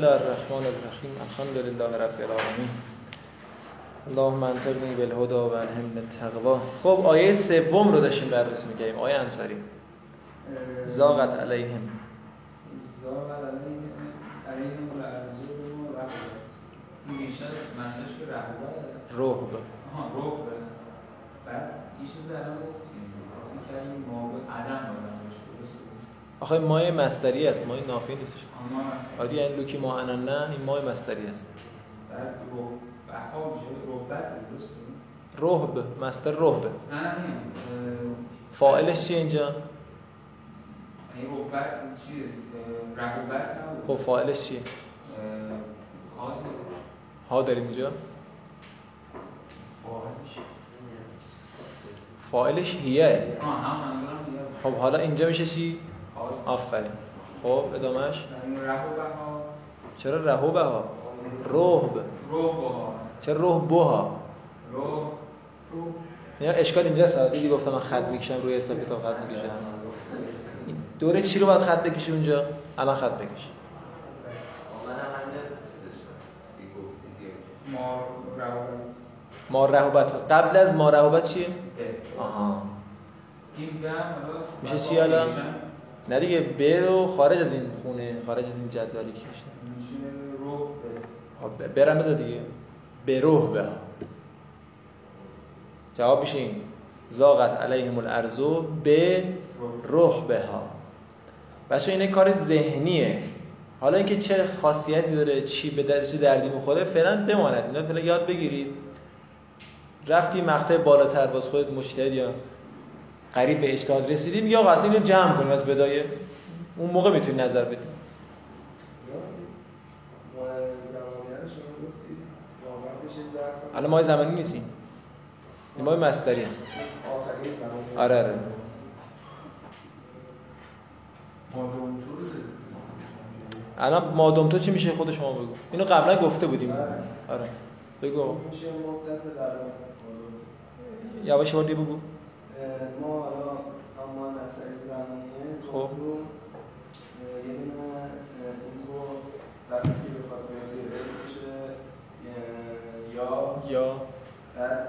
الله الرحمن الرحیم. الحمد لله رب العالمین. اللهم انتقنی بالهدا و الهمنا التقوا خب آیه سوم رو داشتیم بررسی می‌کردیم. آیه انصاری. زاغت علیهم. زاغت علیهم علیهم الارزو و رهبت این بیشتر مسئلهش به. رهبت رهب آها رهب بعد یه چیز الان گفتیم. که این به عدم بودن آخه مای مستری است. مای نافی نیستش. آدی این لوکی ما نه این مای مستری است. بعد رو بها میشه. رهبت درست رهب مستر رهب. فاعلش چیه اینجا؟ خب فاعلش چیه؟ ها داریم اینجا؟ فاعلش. هیه. خب حالا اینجا میشه چی؟ آفرین. خب ادامهش بها چرا رهو بها رهب روح بها چرا روح بها روح روح. یا اشکال اینجا هست دیدی گفتم من خط بکشم روی حساب کتاب خط می‌کشم. دوره چی رو باید خط بکشی اونجا الان خط بکش. ما رهبت رهوبت. قبل از ما رهوبت چیه؟ آها. میشه چی الان؟ نه دیگه رو خارج از این خونه خارج از این جدولی به. خب برم بذار دیگه. به روح به جواب میشه این. زاغت علیهم الارزو به روح بها. بچه اینه کار ذهنیه. حالا اینکه چه خاصیتی داره چی به در چه دردی می‌خوره فعلا بماند. اینا فعلا یاد بگیرید. رفتی مقطع بالاتر باز خودت مجتهد یا قریب به اجتهاد رسیدیم یا قصد اینو جمع کنیم از بدایه؟ اون موقع می‌تونی نظر بدی. الان ماه زمانی نیستیم. ماه مستری هست. آره آره. الان مادام تو چی میشه خود شما بگو؟ اینو قبلا گفته بودیم. آره. بگو. یواش وردی بگو. ما حالا اما مسئله زمانیه خب. یه دونه اه، این رو وقتی که بخواد بیاد میشه یا یا بعد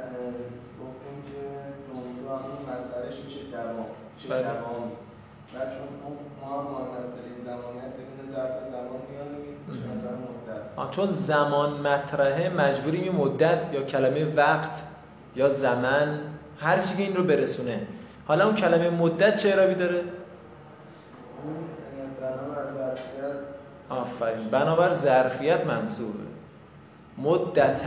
گفتیم که دومدو همون مسئلهش میشه دوام میشه بله. دوامی بعد چون ما هم مسئله زمانی هست یه ظرف زمان میاریم. مثلا مدت چون زمان مطرحه مجبوریم یه مدت یا کلمه وقت یا زمن هر چی که این رو برسونه. حالا اون کلمه مدت چه اعرابی داره؟ آفرین. بنابر ظرفیت منصوبه. مدت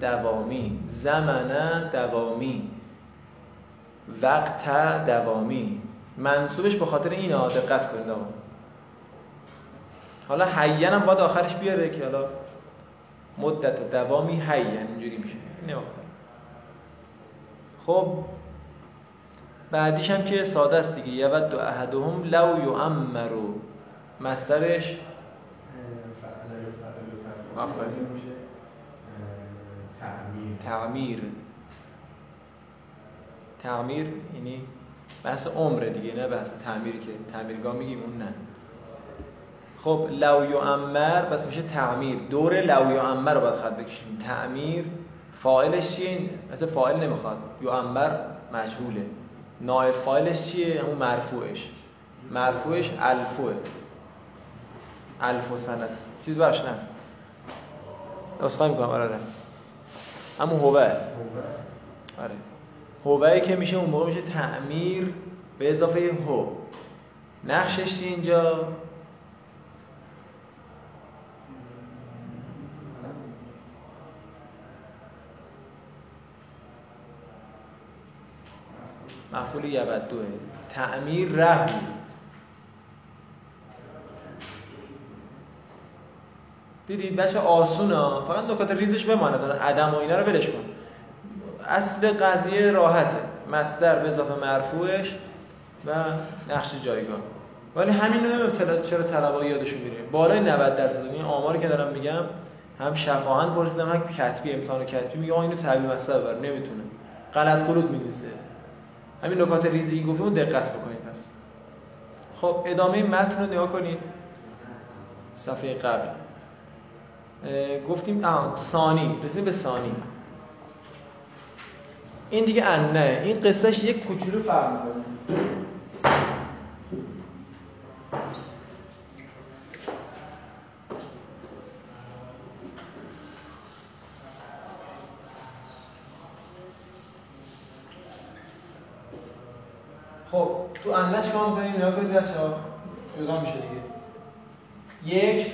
دوامی. زمن دوامی. وقت دوامی. منصوبش به خاطر این ها دقت کنید حالا حین هم باید آخرش بیاره که حالا مدت دوامی حین اینجوری میشه. نمی‌خواد خب بعدیش هم که ساده است دیگه. یود دو احدهم لو یعمرو. آفرین. تعمیر. تعمیر یعنی بحث عمره دیگه نه بحث تعمیری که تعمیرگاه میگیم اون نه. خب لو یعمر بس میشه تعمیر. دور لو یعمر رو باید خط بکشیم. تعمیر فاعلش چیه؟ مثلا فاعل نمی‌خواد. یعمر مجهوله. نائب فاعلش چیه؟ همون مرفوعش. مرفوعش الفوه الف سند چیز باش نه. اصخایی می‌کنم؟ آره آره. همون هوه. آره. هوه که میشه اون موقع میشه تعمیر به اضافه هو. نقشش اینجا؟ مفعول یبدوه. تعمیر رهو دیدید بچه آسونه فقط نکات ریزش بماند. عدم و اینا رو ولش کن. اصل قضیه راحته. مصدر به اضافه مرفوعش و نقش جایگاه. ولی همین رو نمیم چرا طلبا یادشون میره. بالای 90 درصد. این آماری که دارم میگم هم شفاهن پرسیدم هم کتبی امتحان کتبی. میگه اینو تعبیر مصدر بر نمی‌تونه. غلط قلوب می‌نویسه. همین نکات ریزی گفتیم دقت بکنید پس. خب ادامه متن رو نگاه کنید. صفحه قبل. گفتیم آه ثانی. رسیدیم به ثانی. این دیگه انه این قصهش یک کوچولو فرق می‌کنه خب تو انه چیکار می‌کنیم نگاه کنید بچه‌ها جدا میشه دیگه. یک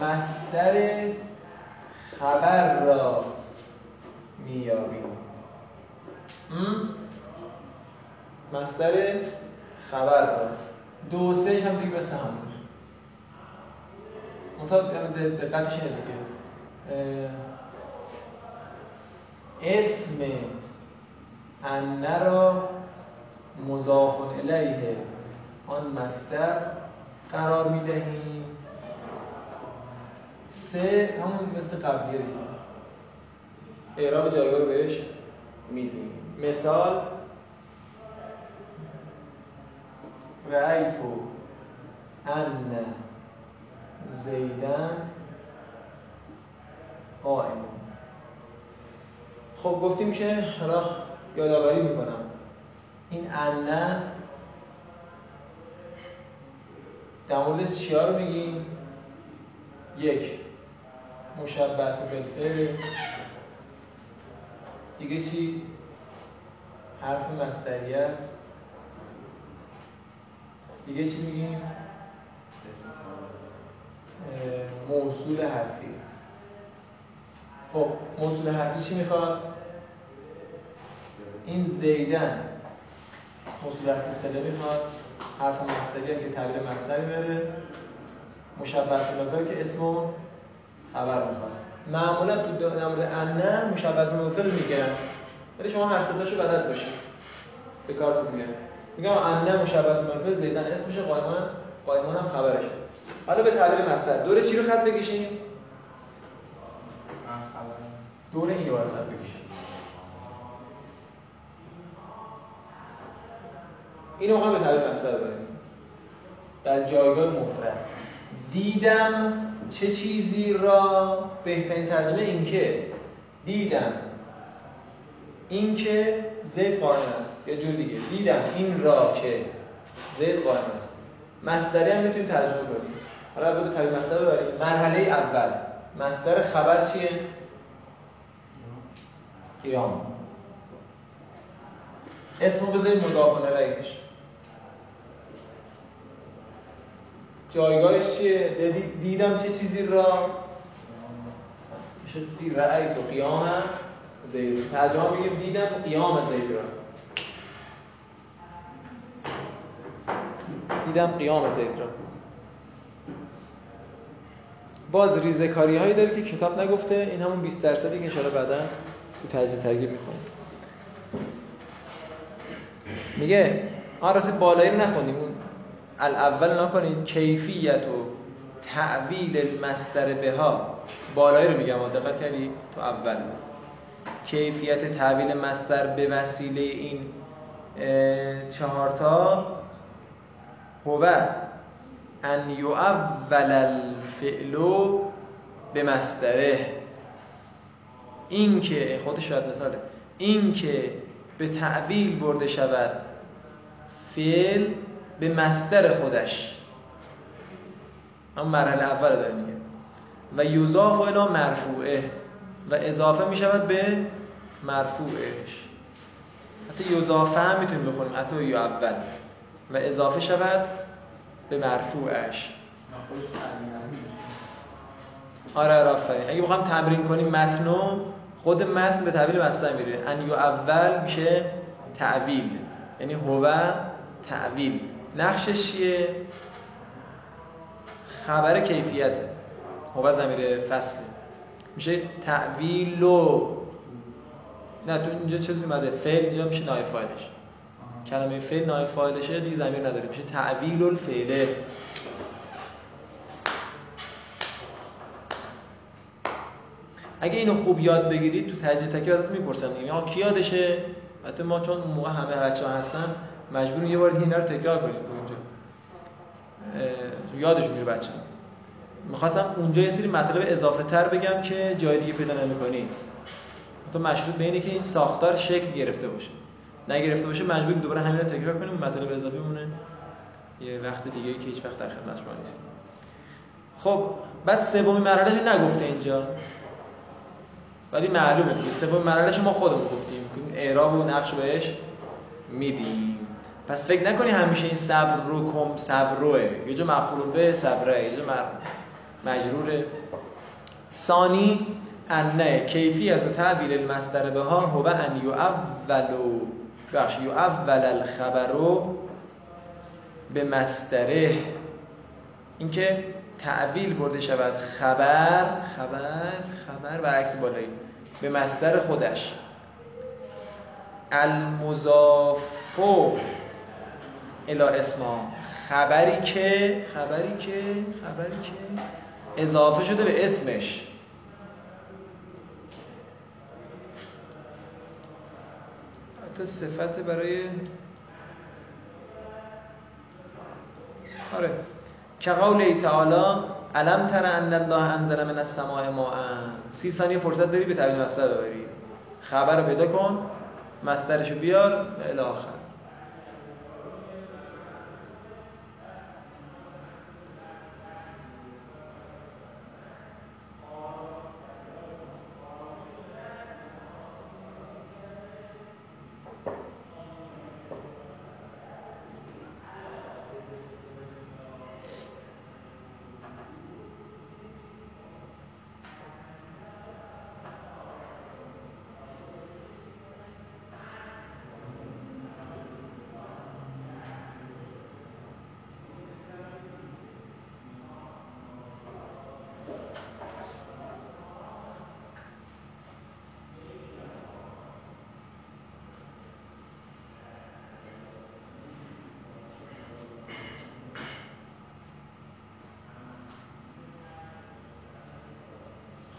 مصدر خبر را میابیم مصدر خبر را. دو سهش هم دیگه بس هم دقتش اینه دیگه. اسم انه را مضاف الیه. آن مصدر قرار می‌دهیم. سه همون مثل قبلیه دیگه اعراب جایگاه رو بهش میدیم. مثال رأیتو ان زیدن قائم. خب گفتیم که حالا یادآوری می‌کنم. این ان در مورد چیا رو میگیم یک. مشبت بالفعل دیگه چی؟ حرف مصدری است. دیگه چی میگیم؟ موصول حرفی. خب موصول حرفی چی می‌خواد؟ این زیدن. حرفی سله می‌خواد حرف مصدری هم که تعبیر مصدری بره. مشبه که اسم خبر می‌خواد. معمولا تو در مورد انه مشبه بالفعل میگن ولی شما هر ستاشو بلد باشید به کارتون میگن میگم انه مشبه بالفعل زیدن اسمشه قایمان قایمان هم خبرشه. حالا به تعبیر مصدر دوره چی رو خط بکشیم دوره این رو خط بکشیم اینو هم به تعبیر مصدر بریم در جایگاه مفرد. دیدم چه چیزی را بهترین ترجمه این که دیدم. این که زید قائم است. یا جور دیگه. دیدم این را که زید قائم است. مصدری هم می‌تونیم ترجمه کنیم. حالا به تعریف مصدر ببریم. مرحله اول. مصدر خبر چیه؟ قیام. اسمو بذاریم مضاف الیهش جایگاهش چیه؟ دیدم چه چیزی را؟ میشه دی رأی تو قیام زید. ترجمه میگیم دیدم قیام زید را. دیدم قیام زید را. باز ریزکاری هایی داره که کتاب نگفته این همون 20 درصدی که انشاءالله بعدا تو تجزیه ترگیب می‌کنه میگه آن رسید بالایی رو نخونیم اون الاول نکنید کیفیت و تعویل المستر بها. بالایی رو میگم دقت کردی؟ تو اول. کیفیت تعویل مستر به وسیله این چهارتا هو ان یعول الفعل به مستره این که خودش شاید مثاله. این که به تعویل برده شود فعل به مستر خودش. هم مرحله اول داره میگه. و یوزاف الی مرفوعه. و اضافه می شود به مرفوعش حتی یوزافه هم می‌تونیم بخونیم. حتی یا اول. و اضافه شود به مرفوعش. آره آره اگه بخوام تمرین کنیم متنو خود متن به تعبیر مستر میره ان یو اول میشه تعویل. یعنی هو تعویل. نقشش چیه؟ خبر کیفیت. هو زمیر فصله میشه تعویل و نه تو اینجا چیزی اومده؟ فعل اینجا میشه نای فایلش. کلمه فعل نای فایلشه دیگه زمیر نداره. میشه تعویل الفعله. اگه اینو خوب یاد بگیرید تو تجزیه تکی ازت می‌پرسم. یا کی یادشه؟ البته ما چون موقع همه بچه‌ها هستن مجبوریم یه بار اینا رو تکرار کنیم تو یادش میره بچه. می‌خواستم اونجا یه سری مطالب اضافه تر بگم که جای دیگه پیدا نمی‌کنید تو مشروط به اینه که این ساختار شکل گرفته باشه. نگرفته باشه مجبوریم دوباره همین رو تکرار کنیم مطالب اضافه مونه یه وقت دیگه که هیچ وقت در خدمت شما نیست خب بعد سومین مرحله نگفته اینجا. ولی معلومه دیگه سومین مرحله ما خودمون گفتیم. که اعراب و نقش بهش میدیم. پس فکر نکنی همیشه این صبر رو کم صبر روه. یه جا مفعول به صبره یه جا مجروره ثانی انه کیفیت و تعبیر المصدر به ها هو ان یعول بخش یعول الخبرو به مصدره. اینکه تعویل برده شود خبر خبر خبر و عکس بالایی. به مصدر خودش. المضافو الى اسما خبری که خبری که خبری که اضافه شده به اسمش. حتی صفت برای آره. که قول تعالی علم تر ان الله انزل من السماء ماء. سی ثانیه فرصت داری به تعبیر مصدر ببری. خبر رو پیدا کن مصدرشو بیار الی آخر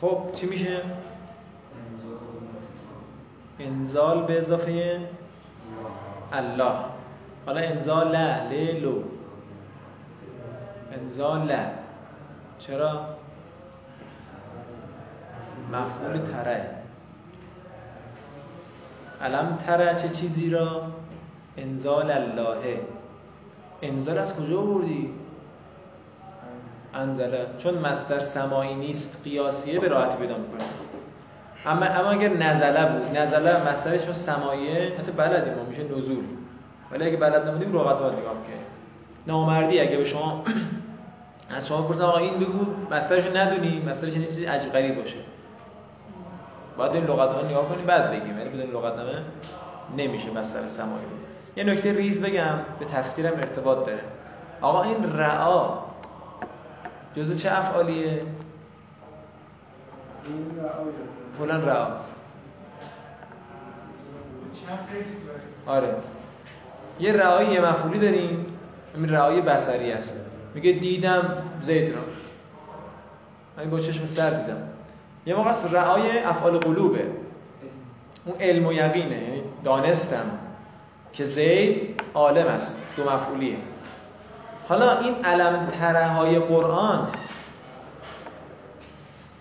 خب چی میشه؟ انزال به اضافه الله حالا انزال لا لو انزال چرا؟ مفعول تره علم تره چه چیزی را؟ انزال الله انزال از کجا بردی؟ انزله چون مصدر سمایی نیست قیاسیه به راحتی پیدا می‌کنه. اما اما اگر نزله بود نزله مصدرش چون سماییه حتی بلدیم ما میشه نزول. ولی اگه بلد نبودیم لغت باید نگاه که نامردی اگه به شما از شما پرسن آقا این بگو مصدرشو ندونی مصدرش یه چیزی عجیب غریب باشه. باید این لغت ها نگاه کنیم بعد بگیم. یعنی بدون لغت نامه نمیشه مصدر سمایی یه نکته ریز بگم به تفسیرم ارتباط داره. آقا این رعا جزء چه افعالیه؟ بلند رعا آره. یه رعایی یه مفعولی داریم. همین رعای بصری است. میگه دیدم زید را. من با چشم سر دیدم. یه موقع است رعای افعال قلوبه. اون علم و یقینه. یعنی دانستم که زید عالم است. دو مفعولیه. حالا این علم تره های قرآن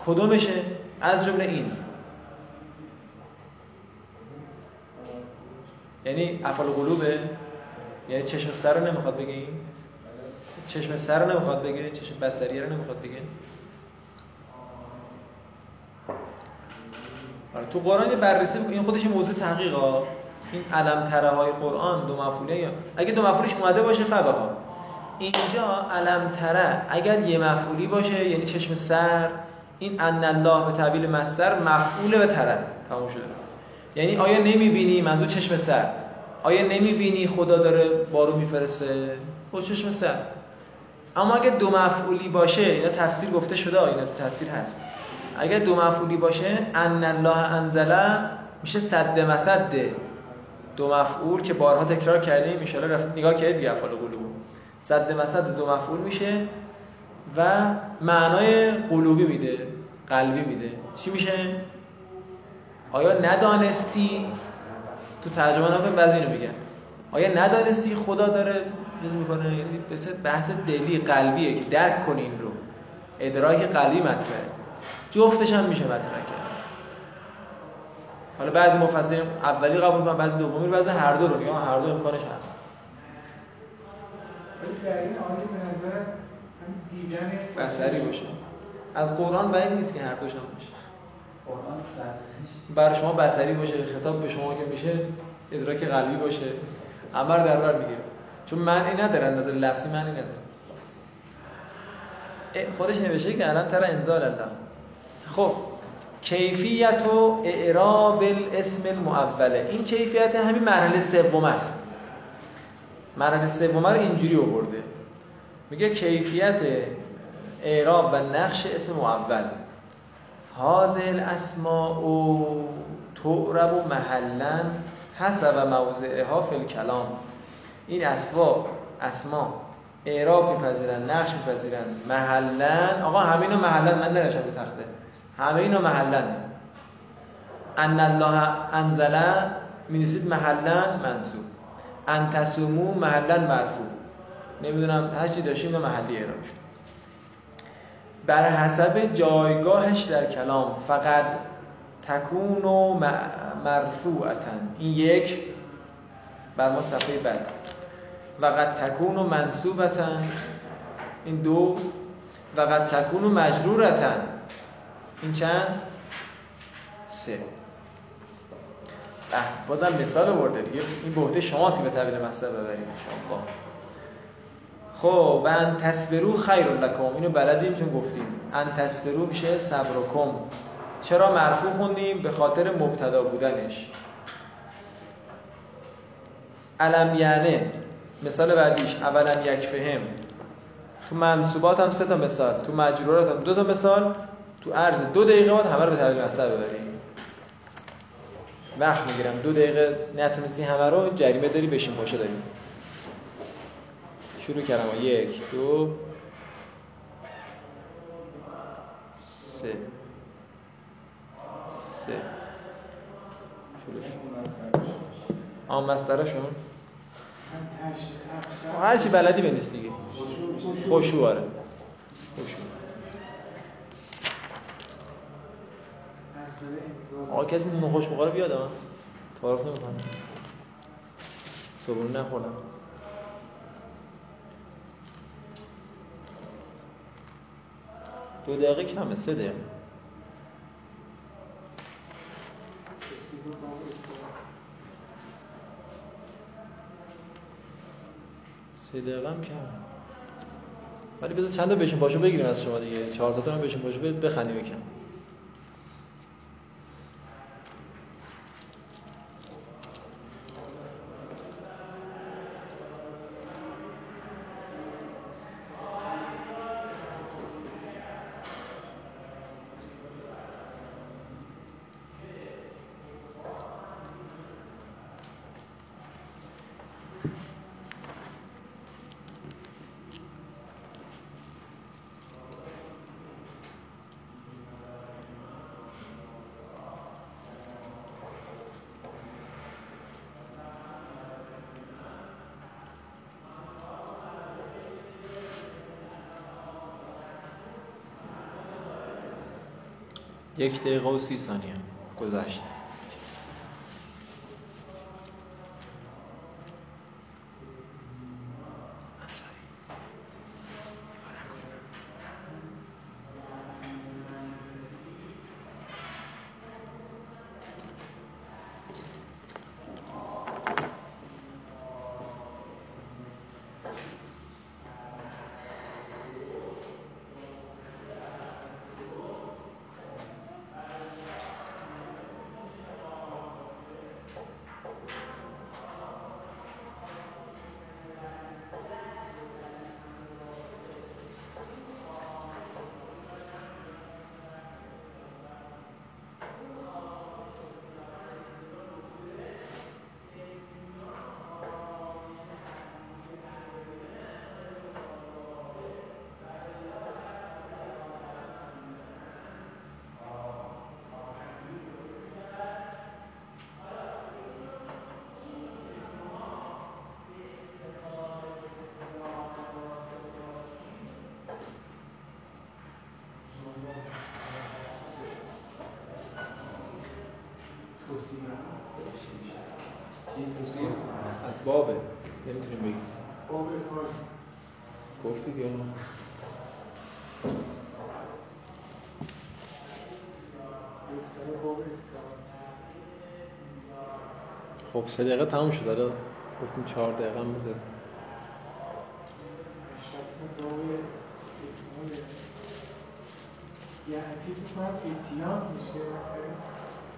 کدومشه؟ از جمله این. یعنی افعال قلوبه؟ یعنی چشم سر رو نمی‌خواد بگه این؟ چشم سر رو نمی‌خواد بگه؟ چشم بسریه رو نمی‌خواد بگه؟ آره تو قرآن یه بررسی این خودش موضوع تحقیقا این علم تره های قرآن دو مفعوله اگه دو مفعولش اومده باشه فبه ها اینجا علم تره. اگر یه مفعولی باشه یعنی چشم سر این ان الله به تعبیل مصدر مفعول به تره. تموم شده. یعنی آیا نمی‌بینی؟ منظور چشم سر. آیا نمی‌بینی خدا داره بارو میفرسته؟ با چشم سر. اما اگه دو مفعولی باشه اینا تفسیر گفته شده اینا تو تفسیر هست. اگر دو مفعولی باشه ان الله انزله میشه صد مسد دو مفعول که بارها تکرار کردیم ان رفت نگاه کردید دیگه افعال قلوب. صد مسد دو مفعول میشه و معنای قلوبی میده قلبی میده. چی میشه؟ آیا ندانستی؟ تو ترجمه نکن بعضی اینو میگن. آیا ندانستی خدا داره چیز می‌کنه؟ یعنی بحث دلی قلبیه که درک کنی این رو. ادراک قلبی مطرحه. جفتش هم میشه مطرح کرد. حالا بعضی مفسرین اولی قبول می‌کنن بعضی دومی بعضی هر دو رو میگن هر دو امکانش هست. ولی در این آیه به نظر دیدن بصری باشه. از قرآن بعید نیست که هر دوش هم باشه. قرآن برای شما بصری باشه خطاب به شما که میشه ادراک قلبی باشه. امر در بر می‌گیره چون معنی نداره نظر لفظی معنی نداره. خودش نوشته که الان تر انزال الله. خب کیفیت و اعراب الاسم المعوله. این کیفیت همین مرحله سوم است. مرحله سوم رو اینجوری آورده. میگه کیفیت اعراب و نقش اسم معول هازل اسماء تعرب محلا حسب موضعها فی الکلام. این اسوا اسما اعراب میپذیرن نقش میپذیرن. محلا آقا همه اینا محلا من نرشم رو تخته. همه اینا محلا. ان الله انزل می‌نویسید محلا منصوب. ان تصومو محلا مرفوع. نمی‌دونم هر چی داشتیم اینا محلی اعراب شد. بر حسب جایگاهش در کلام فقط تکون و مرفوعتا. این یک بر ما صفحه بعد. وقت تکون و منصوبتا. این دو وقت تکون و مجرورتا. این چند؟ سه. بازم مثال برده دیگه. این بهته شماست که به تعبیر مصدر ببریم شما خب و ان تصبرو خیر لکم. اینو بلدیم چون گفتیم. ان تصبرو میشه صبرکم. چرا مرفوع خوندیم؟ به خاطر مبتدا بودنش. علم یعنی مثال بعدیش اولا یک فهم تو منصوبات هم سه تا مثال تو مجرورات هم دو تا مثال تو عرض دو دقیقه بعد همه رو به تعبیر مصدر ببریم. وقت می‌گیرم. دو دقیقه نتونستی همه رو جریمه داری بشین باشه داریم. شروع کردم. یک دو سه. سه. شروع آم مسترشون. هر چی بلدی بنویس دیگه. خوشو آره خوشو آقا کسی نون خوش بخوره بیاد ها تعارف نمی‌کنه. صبحونه نخورم. دو دقیقه کمه سه دقیقه. سه دقیقه هم کمه. ولی بذار چند تا بشین پاشو بگیریم از شما دیگه. چهار تا هم بشین پاشو بخندیم یکم. یک دقیقه و سی ثانیه. گذشت. از بابه. نمی‌تونیم بگیم. باب افعال گفتی که گفتن باب افعال خب سه دقیقه تموم شد. داره گفتیم چهار دقیقه هم بذار شرط باب افعال یعتی تو کنم اتیان میشه.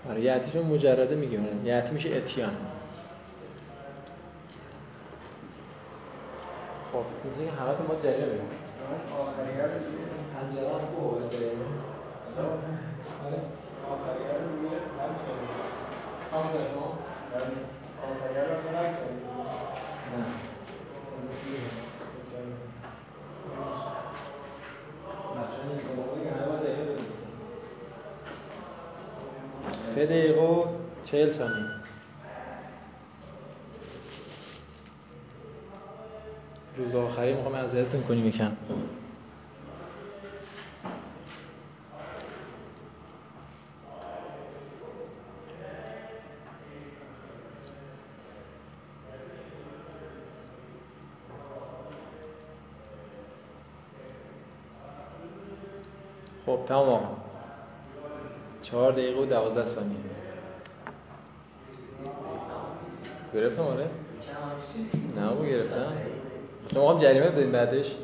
آره مجرده میگه. یعتی میشه اتیان. مثل که همه ما جریمه بگیم پنجره هم هم نه سه دقیقه و چهل ثانیه. روز آخری می‌خوام اذیتتون کنیم یکم. خب تمام. چهار دقیقه و دوازده ثانیه. گرفتم آره؟ نه بابا گرفتم. شما هم جریمه بدین بعدش.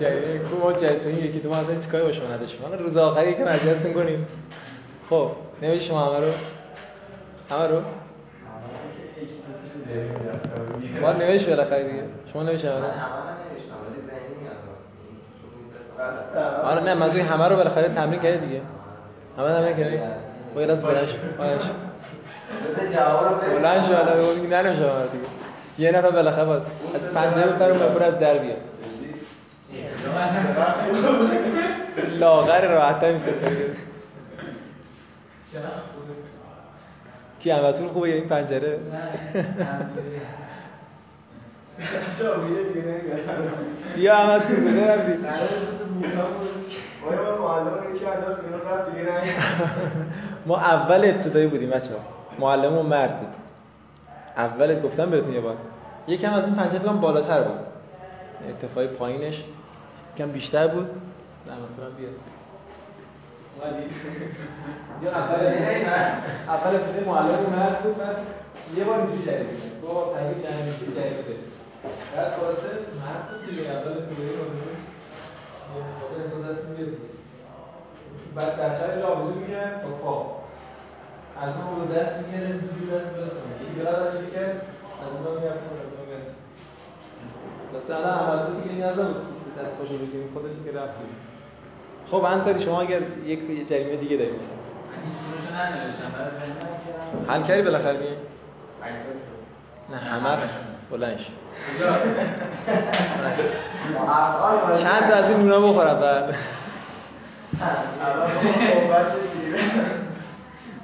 جریمه کو ما جریمه یکی دو ما اصلا چیکار با شما نداشتیم. حالا روز آخری که اذیتتون کنیم خب نمیشه شما همه رو. همه رو؟ ما نمیشه بالاخره دیگه. شما نمیشه همه رو؟ آره نه منظور همه رو بالاخره تمرین کردی دیگه. همه تمرین کردی؟ با یه لحظه بلند شو. بلند شو. بلند شو حالا بگو دیگه. یه نفر بالاخره باید از پنجره بپره اون بپره از در بیاد. لاغر راحت هم کی همتون خوبه این پنجره؟ یا همتون بده رفتی ما اول ابتدایی بودیم بچه ها معلممون مرد بود. اول گفتم بهتون یه بار یکم از این پنجره فکرم بالاتر بود ارتفاع پایینش یکم بیشتر بود مثلا بیاد یا اول ابتدایی معلم مرد بود بعد یه بار اینجوری بار تغییر جریمه جریمه بده بعد خلاصه مرد بود دیگه اول یه خاطر احساس دست می‌گیره بعد در می‌کرد با از اون رو دست می‌گیره اینجوری دست بلتونه یکی برای داره می‌کرد از اون می‌رفت از اون می‌رفت واسه الان عملتون دیگه نیاز نبود دست پاشو بگیریم خودش که رفت خب انصاری شما اگر یک جریمه دیگه دارید مثلا. حل کردی بالاخره دیگه نه همه رو. بلند شو. چند تا از این نونا بخورم بعد؟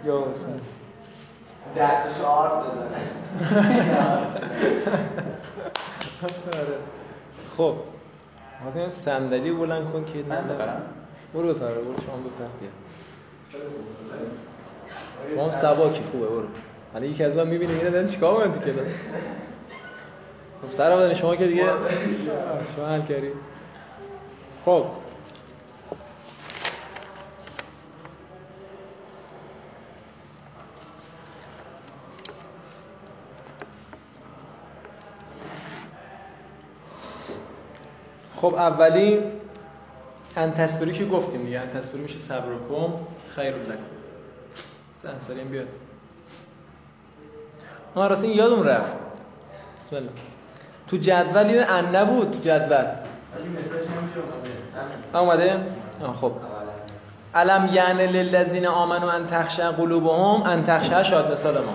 یا حسین دستش آرد بزنه. آره. خب. واسه صندلی بلند کن که من ببرم. برو بپر برو شما بپر. بیا. شما هم سباکی خوبه برو. حالا یکی از من می‌بینه میگه دارن چیکار می‌کنن تو کلاس خب سر بدن شما که دیگه شما حل کردی. خب. خب اولی ان تصبری که گفتیم دیگه ان تصبری میشه صبر کن خیر لکم. انصاری هم بیاد. آن راست این یادم رفت. بسم الله. تو جدول این ان نبود تو جدول. اومده؟ خب. علم یعنی للذین آمنوا ان تخشع قلوبهم؟ ان تخشع شاد مثال ما.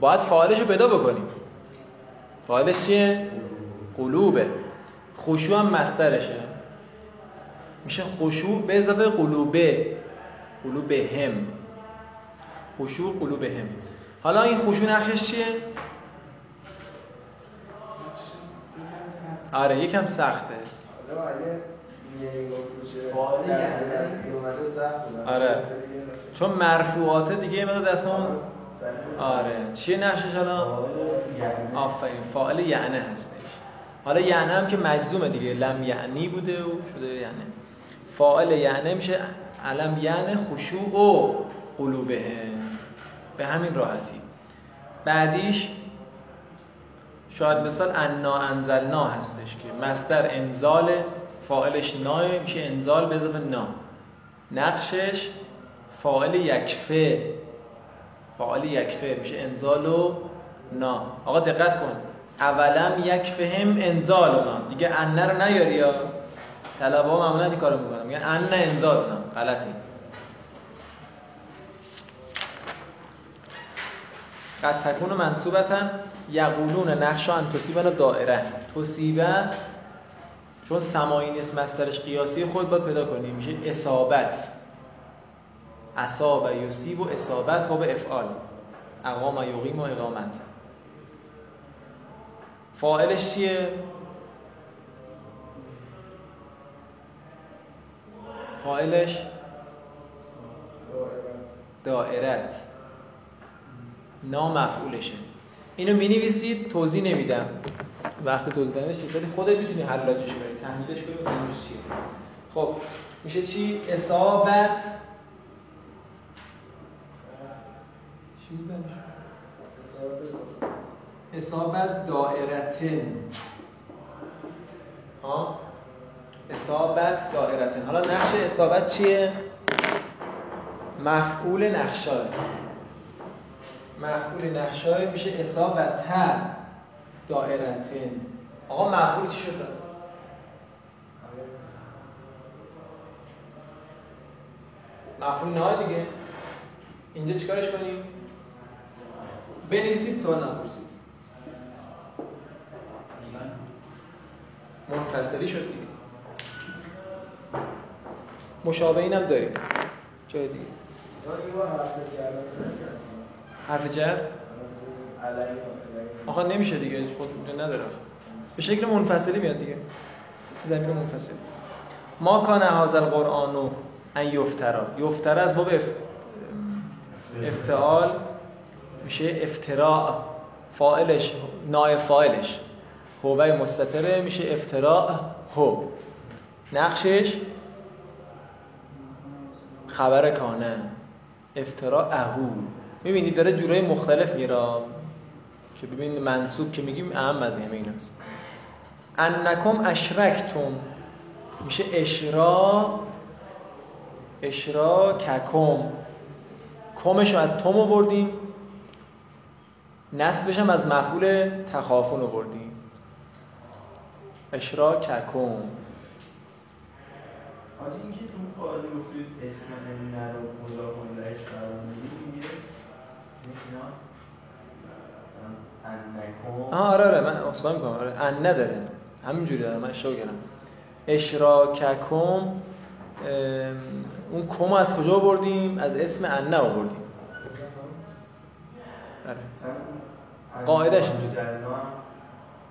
باید فاعلش رو پیدا بکنیم. فاعلش چیه؟ قلوبه. خشوع هم مسترشه میشه خشوع به اضافه قلوبه. قلوب هم. خشوع قلوب هم. حالا این خشوع نقشش چیه؟ آره یکم سخته. آره یعنی-. آره. چون مرفوعاته دیگه یه مداد دست اون آره. چیه نقشش الان آفرین. فاعل یعنی هستش حالا یعنی هم که مجزومه دیگه. لم یعنی بوده و شده یعنی. فاعل یعنی میشه علم یعنی خشوع و قلوبه. به همین راحتی. بعدیش شاید مثال انا انزلنا هستش که مصدر انزال فاعلش نای میشه انزال به اضافه نا. نقشش فاعل یکفه. فاعل یکفه میشه انزال و نا. آقا دقت کن. اولم یکفهم انزال و نا دیگه انه رو نیاری یا؟ طلبه ها معمولا این کارو می‌کنم میگن انه انزال و نا غلطی. قد تکون منصوبتا یقولون نقشا ان تصیبن دائره. تصیبه چون سمایی نیست مسترش قیاسی خود باید پیدا کنیم. میشه اصابت. اصاب یصیب و اصابت و به افعال. اقام یقیم و اقامت. فاعلش چیه؟ فاعلش دائرت. نامفعولشه. اینو می نویسید توضیح نمیدم. وقت توضیح دادنش ولی خودت می‌تونی حلاجش کنی تحلیلش کنی تحلیلش چیه. خب میشه چی؟ اصابت چی اصابت دائرتن. ها؟ اصابت دائرتن. حالا نقش اصابت چیه؟ مفعول نقشای مفعول نقشای میشه اصابت دائرتن. آقا مفعول چی شد است مفعول نه دیگه. اینجا چیکارش کنیم؟ بنویسید سوال نپرسید. منفصلی شد دیگه. مشابه اینم داریم. جای دیگه. حرف جر؟ آخه نمیشه دیگه خود نداره. به شکل منفصلی میاد دیگه. زمین منفصل ما کان هذا القرآن ان یفترا. یفترا از باب افتعال میشه افتراع فاعلش نای فاعلش. هوه مستتره میشه افتراع هو. نقشش؟ خبر کانه. افتراع اهو. می‌بینید داره جورای مختلف میره که ببین منصوب که میگیم اهم از همه این هست انکم اشرکتم. میشه اشرا اشرا ککم. کمش از توم آوردیم. نصبش هم از مفعول تخافون آوردیم. اشرا ککم آجی اینکه تو قاعده گفتید اسم ان رو مضاف الیهش قرار می‌دید میگه؟ آه آره آره من اصلا می‌کنم آره. ان نداره همینجوری داره من اشتباه کردم. اشراککم اون کم از کجا بردیم از اسم ان آوردیم. آره. قاعدش اینجوری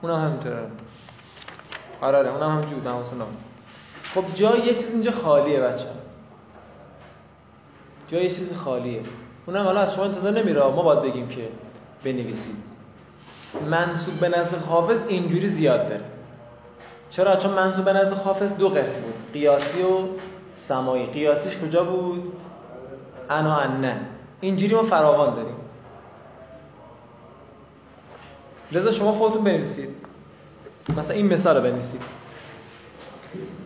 اونم همینطوره. آره آره اونم همینجوری بود خب جای یه چیز اینجا خالیه بچه جای یه چیز خالیه. اونم حالا از شما انتظار نمیره ما باید بگیم که بنویسید. منصوب به نزد حافظ اینجوری زیاد داره. چرا؟ چون منصوب به نزد حافظ دو قسم بود. قیاسی و سمایی. قیاسیش کجا بود؟ انا انه اینجوری ما فراوان داریم. لذا شما خودتون بنویسید. مثلا این مثال رو بنویسید.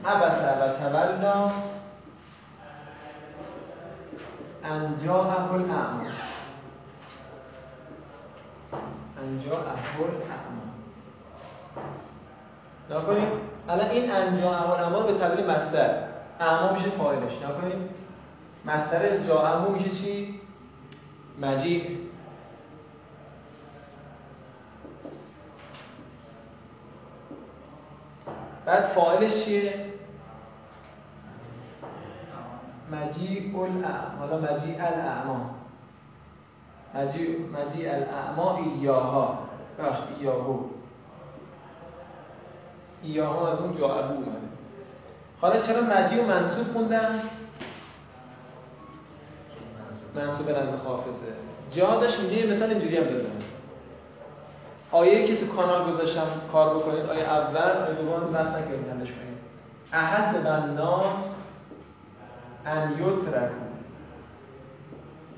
عبس و تولا انجا اهل اعما انجا اهل اعما نکنید الان این انجا اهل اعما به تعبیر مصدر. اعما میشه فاعلش. نکنید مصدر جا میشه چی؟ مجیع بعد فاعلش چیه؟ مجیع الاعما حالا مجیع الاعما مجیع مجیع الاعما ایاها. باش ایاهو. ایاها از اون جاعبو اومده. حالا چرا مجیع و منصوب خوندم منصوب نزد حافظه. جا داشت اینجا مثلا اینجوری هم بزنه آیه که تو کانال گذاشتم کار بکنید آیه اول آیه دوم زن نکردید حلش کنید احسب الناس ان یترکو.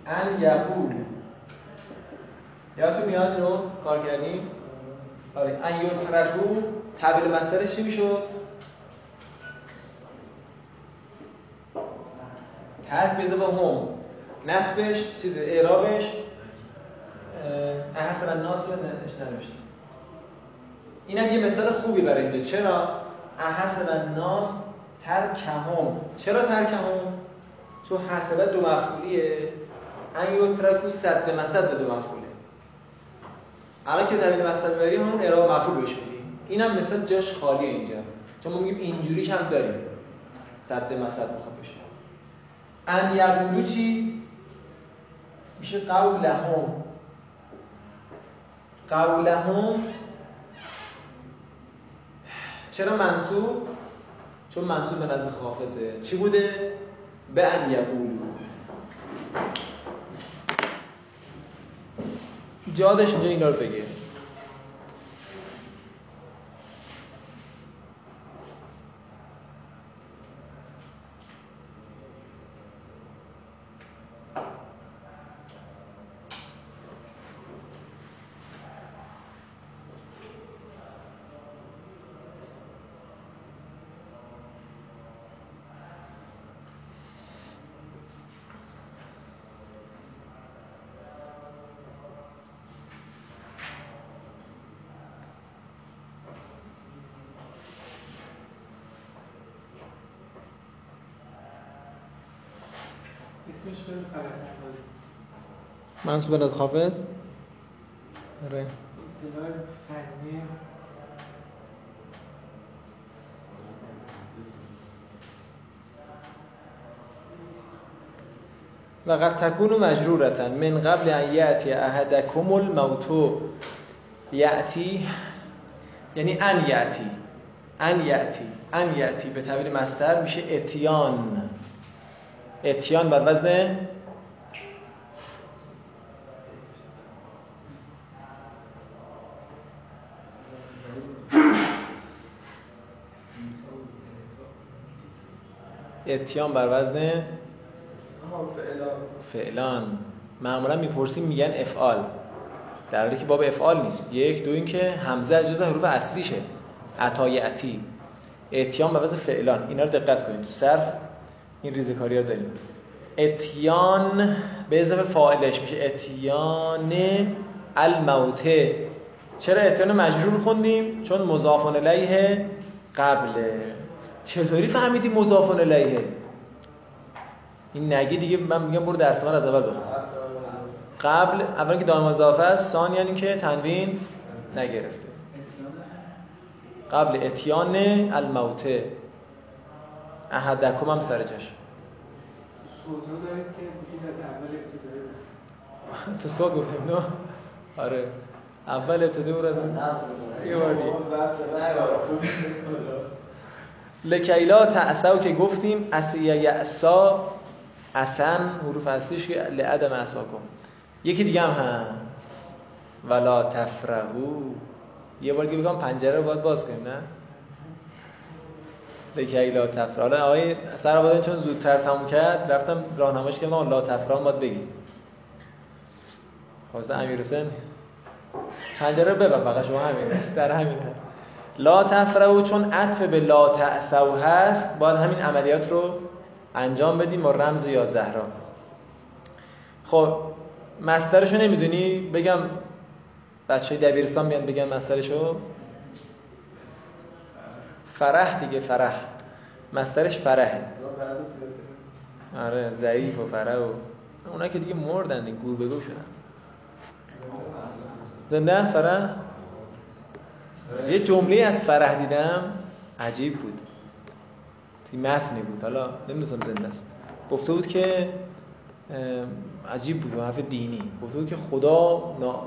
ان یقول. یادتون میاد اینو کار کردیم؟ آره ان یترکو. تبدیل مسترش چی می‌شد؟ ترک بیزه با هم. نصبش چیز اعرابش احسن الناس رو ننوشتم اینم یه مثال خوبی برای اینجا. چرا احسن الناس ترکهم چرا ترکهم چون حسبه دو مفعولیه. ان یترکو صد مسد دو مفعوله. الان که دلیل مصدر بریم اون اعراب مفعول بهش اینم مثلا جاش خالیه اینجا. چون ما میگیم اینجوریش هم داریم. صد مسد می‌خواد بشه. ان یقولو چی؟ میشه قولهم قولهم. چرا منصوب؟ چون منصوب به نزد خافزه چی بوده؟ به ان یقولو. جادش اینجا اینا رو بگه. منصوب از آره. اصطلاح فنی لقد تکون مجرورتا من قبل ان یأتی احدکم الموت. یأتی یعنی ان یأتی. ان یأتی. ان یأتی. به تعبیر مستر میشه اتیان. اتیان بر وزن اتیان بر وزن فعلان. معمولا می‌پرسیم میگن افعال. در حالی که باب افعال نیست. یک دو اینکه همزه از جزء حروف اصلیشه. عطای عتی اتیان بر وزن فعلان. اینا رو دقت کنید تو صرف. این ریزکاری رو داریم. اتیان به اضافه فاعلش میشه. اتیان الموته چرا اتیان مجرور خوندیم چون مضاف الیه قبله. چطوری فهمیدی مضاف الیه؟ این نگی دیگه من میگم برو درس من از اول بخون. قبل اول که دائم اضافه است ثانیا یعنی که تنوین نگرفته. قبل اتیان الموت. احدکم هم سر جاش. تو صوت گفتیم نه آره. اول ابتدای بود از یه بار دیگه. لکیلا تعسو که گفتیم اسیه یعسا اسن حروف اصلیش که لعدم اساکم یکی دیگه هم هست. ولا تفرهو. یه بار دیگه بگم پنجره رو باید باز کنیم نه؟ لکیلا تفره حالا آقای سر چون زودتر تموم کرد رفتم راهنمایش کردم لا تفره باید بگیم. خواسته امیر حسین پنجره ببن فقط شما همین در همین لا تفرهو چون عطف به لا تأسو هست. باید همین عملیات رو انجام بدیم با رمز یا زهرا. خب مسترشو نمی‌دونی؟ بگم بچه دبیرستان میان بگم مسترشو. فرح دیگه فرح. مسترش فرحه. آره ضعیف و فرح و اونا که دیگه مردن گور بگو شدن. زنده است فرح؟ یه جمله از فرح دیدم عجیب بود. این متنی بود. حالا نمی‌دونم زنده است. گفته بود که عجیب بود. حرف دینی. گفته بود که خدا نا...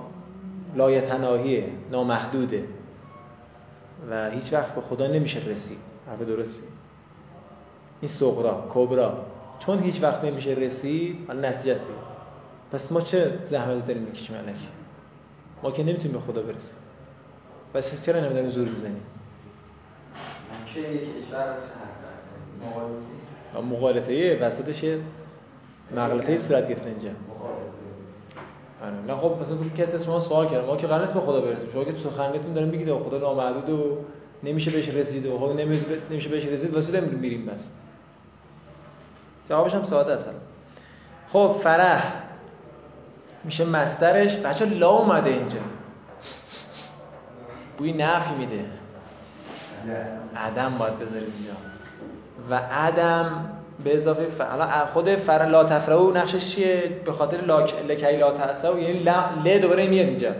لایتناهیه نامحدوده. و هیچ وقت به خدا نمیشه رسید. حرف درستی. این صغرا کبرا. چون هیچ وقت نمیشه رسید حالا نتیجه پس ما چه زحمت داریم می‌کشیم الکی ما که نمی‌تونیم به خدا برسیم. پس چرا نمی‌دونیم زور کشور چه مقالطه یه وسطش یه مغلطه صورت گرفته اینجا. آره. نه خب مثلا کسی از شما سوال کرد. ما که قرار نیست به خدا برسیم. شما که تو سخنگتون دارین میگید خدا نامحدود و نمیشه بهش رسید و خب نمیشه بهش رسید. واسه میریم بس؟ جوابش هم ساده است. خب فرح. میشه مسترش. بچه لا اومده اینجا. بوی نفی میده. عدم باید بذاریم اینجا. و عدم به اضافه فر... خود فر لا تفرهو نقشش چیه؟ به خاطر لاک... لکی لا تأسو یعنی ل دوباره میاد اینجا.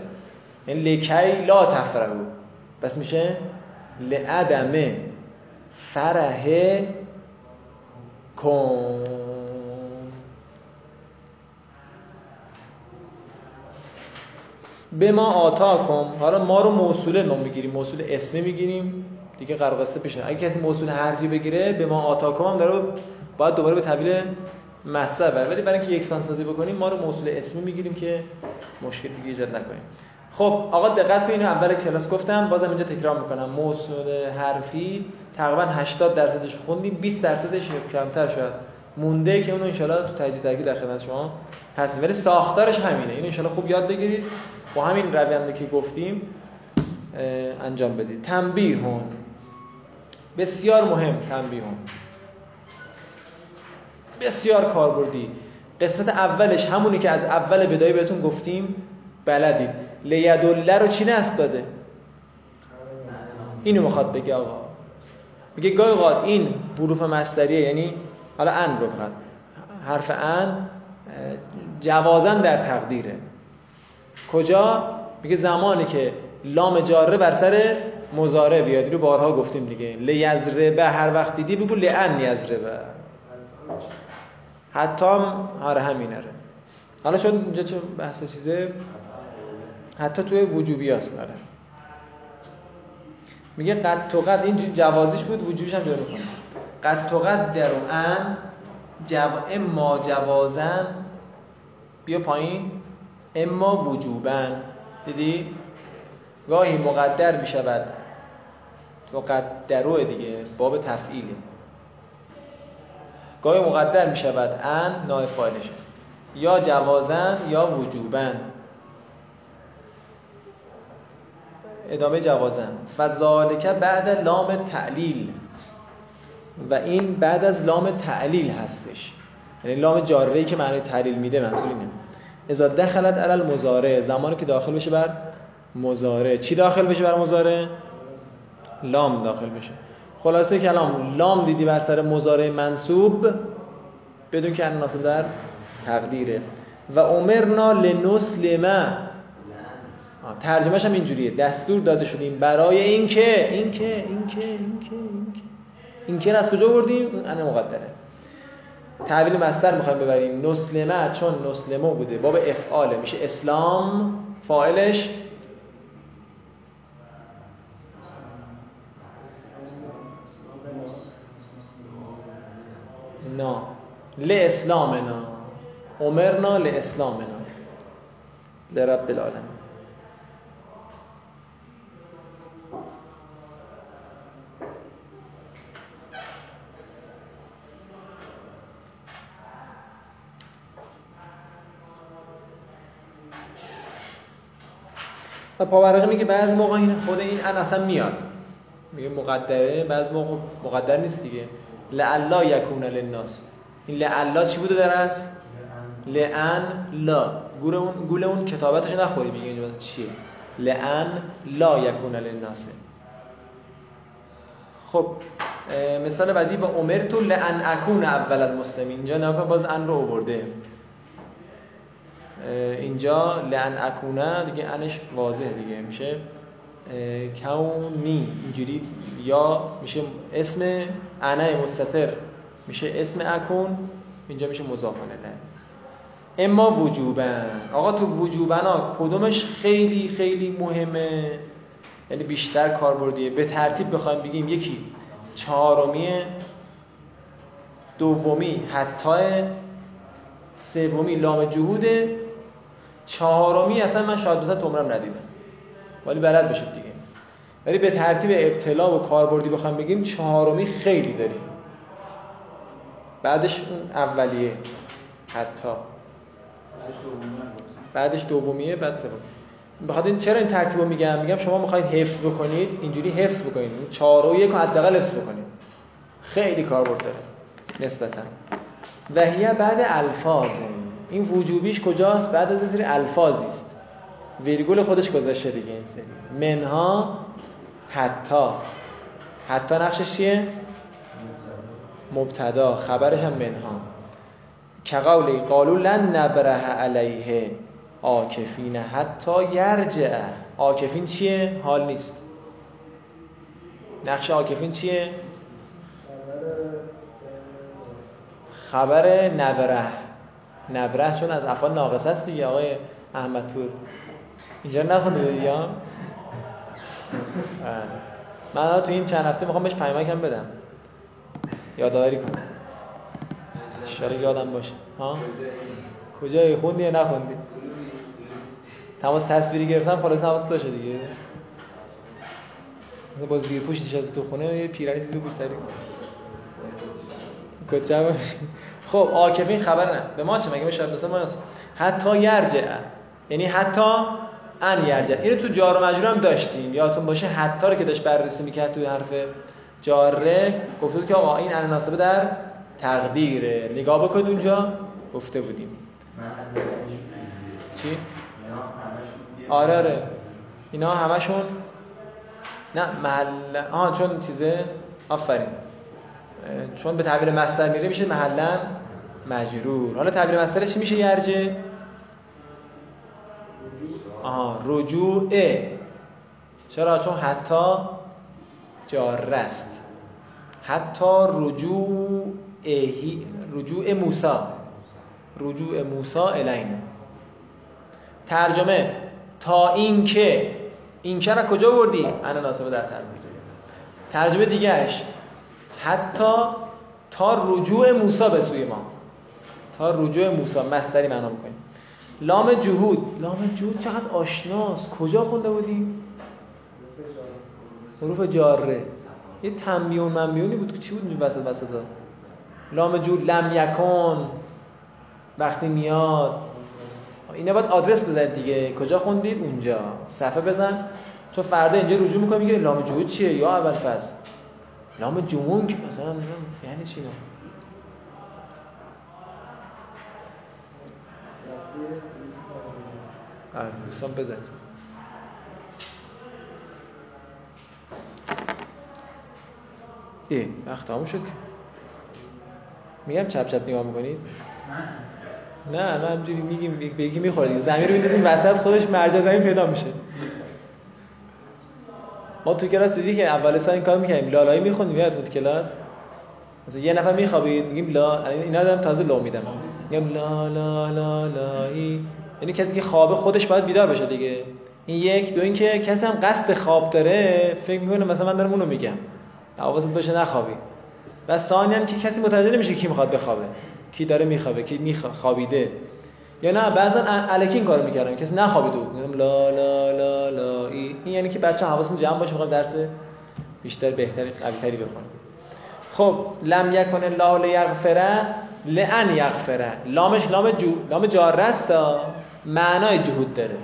یعنی لکی لا تفرهو پس میشه لعدم فرح کن. به ما آتا کن حالا ما رو موصوله ما می‌گیریم موصول اسمی می‌گیریم. دیگه قرقسته پیش اگه کسی موصول حرفی بگیره به ما آتا کن داره باید دوباره به طویل مصدر بره. ولی برای اینکه یکسان سازی بکنیم ما رو موصول اسمی می‌گیریم که مشکل دیگه ایجاد نکنیم. خب آقا دقت کنید اول کلاس گفتم بازم اینجا تکرار می‌کنم. موصول حرفی تقریبا 80 درصدش خوندیم 20 درصدش کمتر شد مونده که اونو ان تو تجدید درگی در خدمت شما هست ولی ساختارش همینه. اینو ان خوب یاد بگیرید. با همین رویندی که گفتیم انجام بدید. تنبیه بسیار مهم تنبیه بسیار کاربردی. قسمت اولش همونی که از اول بدایی بهتون گفتیم بلدید. لیدله رو چی نست داده؟ اینو می‌خواد بگه آقا. میگه گاهی قاد این حروف مصدریه یعنی حالا ان رو فقط. حرف ان جوازن در تقدیره. کجا؟ میگه زمانی که لام جاره بر سر مزاره بیاد. رو بارها گفتیم دیگه. لیزربه هر وقت دیدی بگو لئن یزربه. حتی هم آره. همینه حالا چون اینجا چه بحث چیزه؟ حتی توی وجوبی هست داره میگه قد تو قد این جوازیش بود وجوبیش هم جلو می‌کنه. قد تو قد در ان جو... اما جوازن بیا پایین. اما وجوبن دیدی؟ گاهی مقدر می شود مقدرو دیگه باب تفعیله. گاهی مقدر می شود ان نای یا جوازن یا وجوبن ادامه جوازن فذالک بعد لام تعلیل و این بعد از لام تعلیل هستش. یعنی لام جاره که معنی تعلیل میده منظور اینه. اذا دخلت علی المضارع زمانی که داخل بشه بر مضارع. چی داخل بشه بر مضارع؟ لام داخل بشه. خلاصه کلام لام دیدی بر سر مضارع منصوب؟ بدون که ناصب در تقدیره. و امرنا لنسلم. ترجمهش هم اینجوریه. دستور داده شدیم برای اینکه اینکه اینکه اینکه اینکه. اینکه از کجا بردیم اون ان مقدره تعبیر مستر می‌خوایم ببریم. نسلمه چون نسلمه بوده. باب افعاله. میشه اسلام فاعلش نا. لاسلامنا. امرنا لاسلامنا. لرب العالمین. و پاورقی میگه بعضی موقع این خود این ان اصلا میاد. میگه مقدره بعضی موقع مقدر نیست دیگه. لعلا یکون للناس. این لعلا چی بوده در است لعن لا. گول اون گول اون کتابتش نخوری میگه اینجا چیه؟ لعن لا یکون للناس. خب مثال بعدی با امرتو لعن اکون اول المسلمین. اینجا نگاه باز ان رو آورده. اینجا لعن اکونه دیگه انش واضحه دیگه میشه کونی اینجوری یا میشه اسم انه مستتر میشه اسم اکون اینجا میشه مضافانه نه اما وجوبن. آقا تو وجوبنا کدومش خیلی خیلی مهمه؟ یعنی بیشتر کاربردیه. به ترتیب بخوایم بگیم یکی چهارمی دومی حتی سومی لام جهوده چهارمی اصلا من شاید مثلا عمرم ندیدم. ولی بلد بشید دیگه. ولی به ترتیب ابتلا و کاربردی بخوام بگیم چهارمی خیلی داریم. بعدش اون اولیه. حتی. بعدش دومیه بعد سوم. بخاطر این چرا این ترتیبو میگم؟ میگم شما می‌خواید حفظ بکنید اینجوری حفظ بکنید. این 4 و 1 حداقل حفظ بکنید. خیلی کاربرد داره نسبتا. وهیه بعد الفاظ این وجوبیش کجاست؟ بعد از زیر الفاظی است. ویرگول خودش گذاشته دیگه این سری. منها حتی حتی نقشش چیه؟ مبتدا. خبرش هم منها. کقولی قالو لن نبره علیه آکفین حتی یرجع. آکفین چیه؟ حال نیست. نقش آکفین چیه؟ خبر نبره نبره چون از افعال ناقص است دیگه آقای احمد پور اینجا نخونده دیگه من تو این چند هفته می‌خوام بهش پیامک هم بدم. یادآوری کنم. شاید یادم باشه. ها؟ کجایی؟ خوندی یا نخوندی؟ تماس تصویری گرفتم خلاص تماس باشه دیگه. با زیر پوشتش از تو خونه یه پیرانی زیر پوش سری کجا خب آکفین خبر نه. به ما چه مگه شاید مثلا ما حتی یرجع یعنی حتی ان یرجع اینو تو جار و مجرور هم داشتیم. یادتون باشه حتی رو که داشت بررسی می‌کرد توی حرف جاره گفته که آقا این ان ناسبه در تقدیره. نگاه بکنید اونجا. گفته بودیم. چی؟ آره آره. اینا همشون نه محل آها چون چیزه؟ آفرین. چون به تعبیر مصدر میره میشه محلا مجرور. حالا تعبیر مصدرش چی میشه یرجه آها رجوع چرا؟ چون حتی جار است. حتی رجوع رجوع موسا رجوع موسا الینا. ترجمه تا اینکه این که را کجا بردی؟ انا ناسبه در ترجمه. ترجمه دیگهش حتی تا رجوع موسی به سوی ما. تا رجوع موسی مستری معنا می‌کنیم. لام جهود. لام جهود چقدر آشناست. کجا خونده بودی حروف جاره. یه تنبیون منبیونی بود که چی بود این وسط وسط لام جهود لم یکن وقتی میاد. اینا باید آدرس بزنید دیگه. کجا خوندید؟ اونجا. صفحه بزن. چون فردا اینجا رجوع می‌کنه میگه لام جهود چیه؟ یا اول فصل. لام جمونگ مثلا یعنی چی نه دوستان بزنید ای وقت تموم شد میگم چپ چپ نگاه می‌کنید؟ نه. نه همجوری میگیم به یکی می‌خوره دیگه زمین رو میندازیم وسط خودش مرجع زمین پیدا میشه. ما تو کلاس دیدی که اول سال این کار می‌کنیم لالایی می‌خونیم یادتون تو کلاس؟ مثلا یه نفر میخوابید میگیم لا اینا دارم تازه لو میدم میگم لا لا لا لایی یعنی کسی که خوابه خودش باید بیدار بشه دیگه. این یک. دو اینکه کسی هم قصد خواب داره فکر می‌کنه مثلا من دارم اونو میگم. حواست باشه نخوابی. و ثانیا که کسی متوجه نمیشه کی می‌خواد بخوابه. کی داره میخوابه کی میخوابیده. یا نه بعضا الکی این کارو می‌کردم کسی نخوابیده بود میگم لا لا لا لا ای. این یعنی که بچه حواسون جمع باشه می‌خوام درس بیشتر بهتری قویتری بخونم خب لم یکن الله لیغفره لان یغفره. لامش لام جو لام جاره است معنای جهود داره.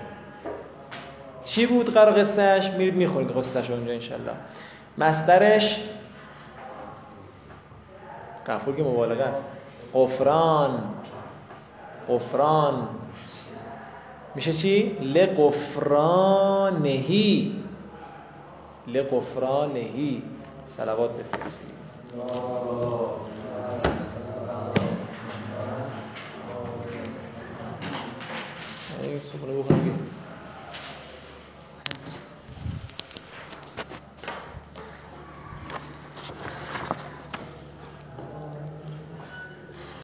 چی بود قرار قصهش میرید می‌خونید قصهش اونجا انشالله. مصدرش قفور که مبالغه است. قفران قفران. میشه چی؟ لقفرانهی. لقفرانهی. سلوات بفرستید. این سبونه بخونم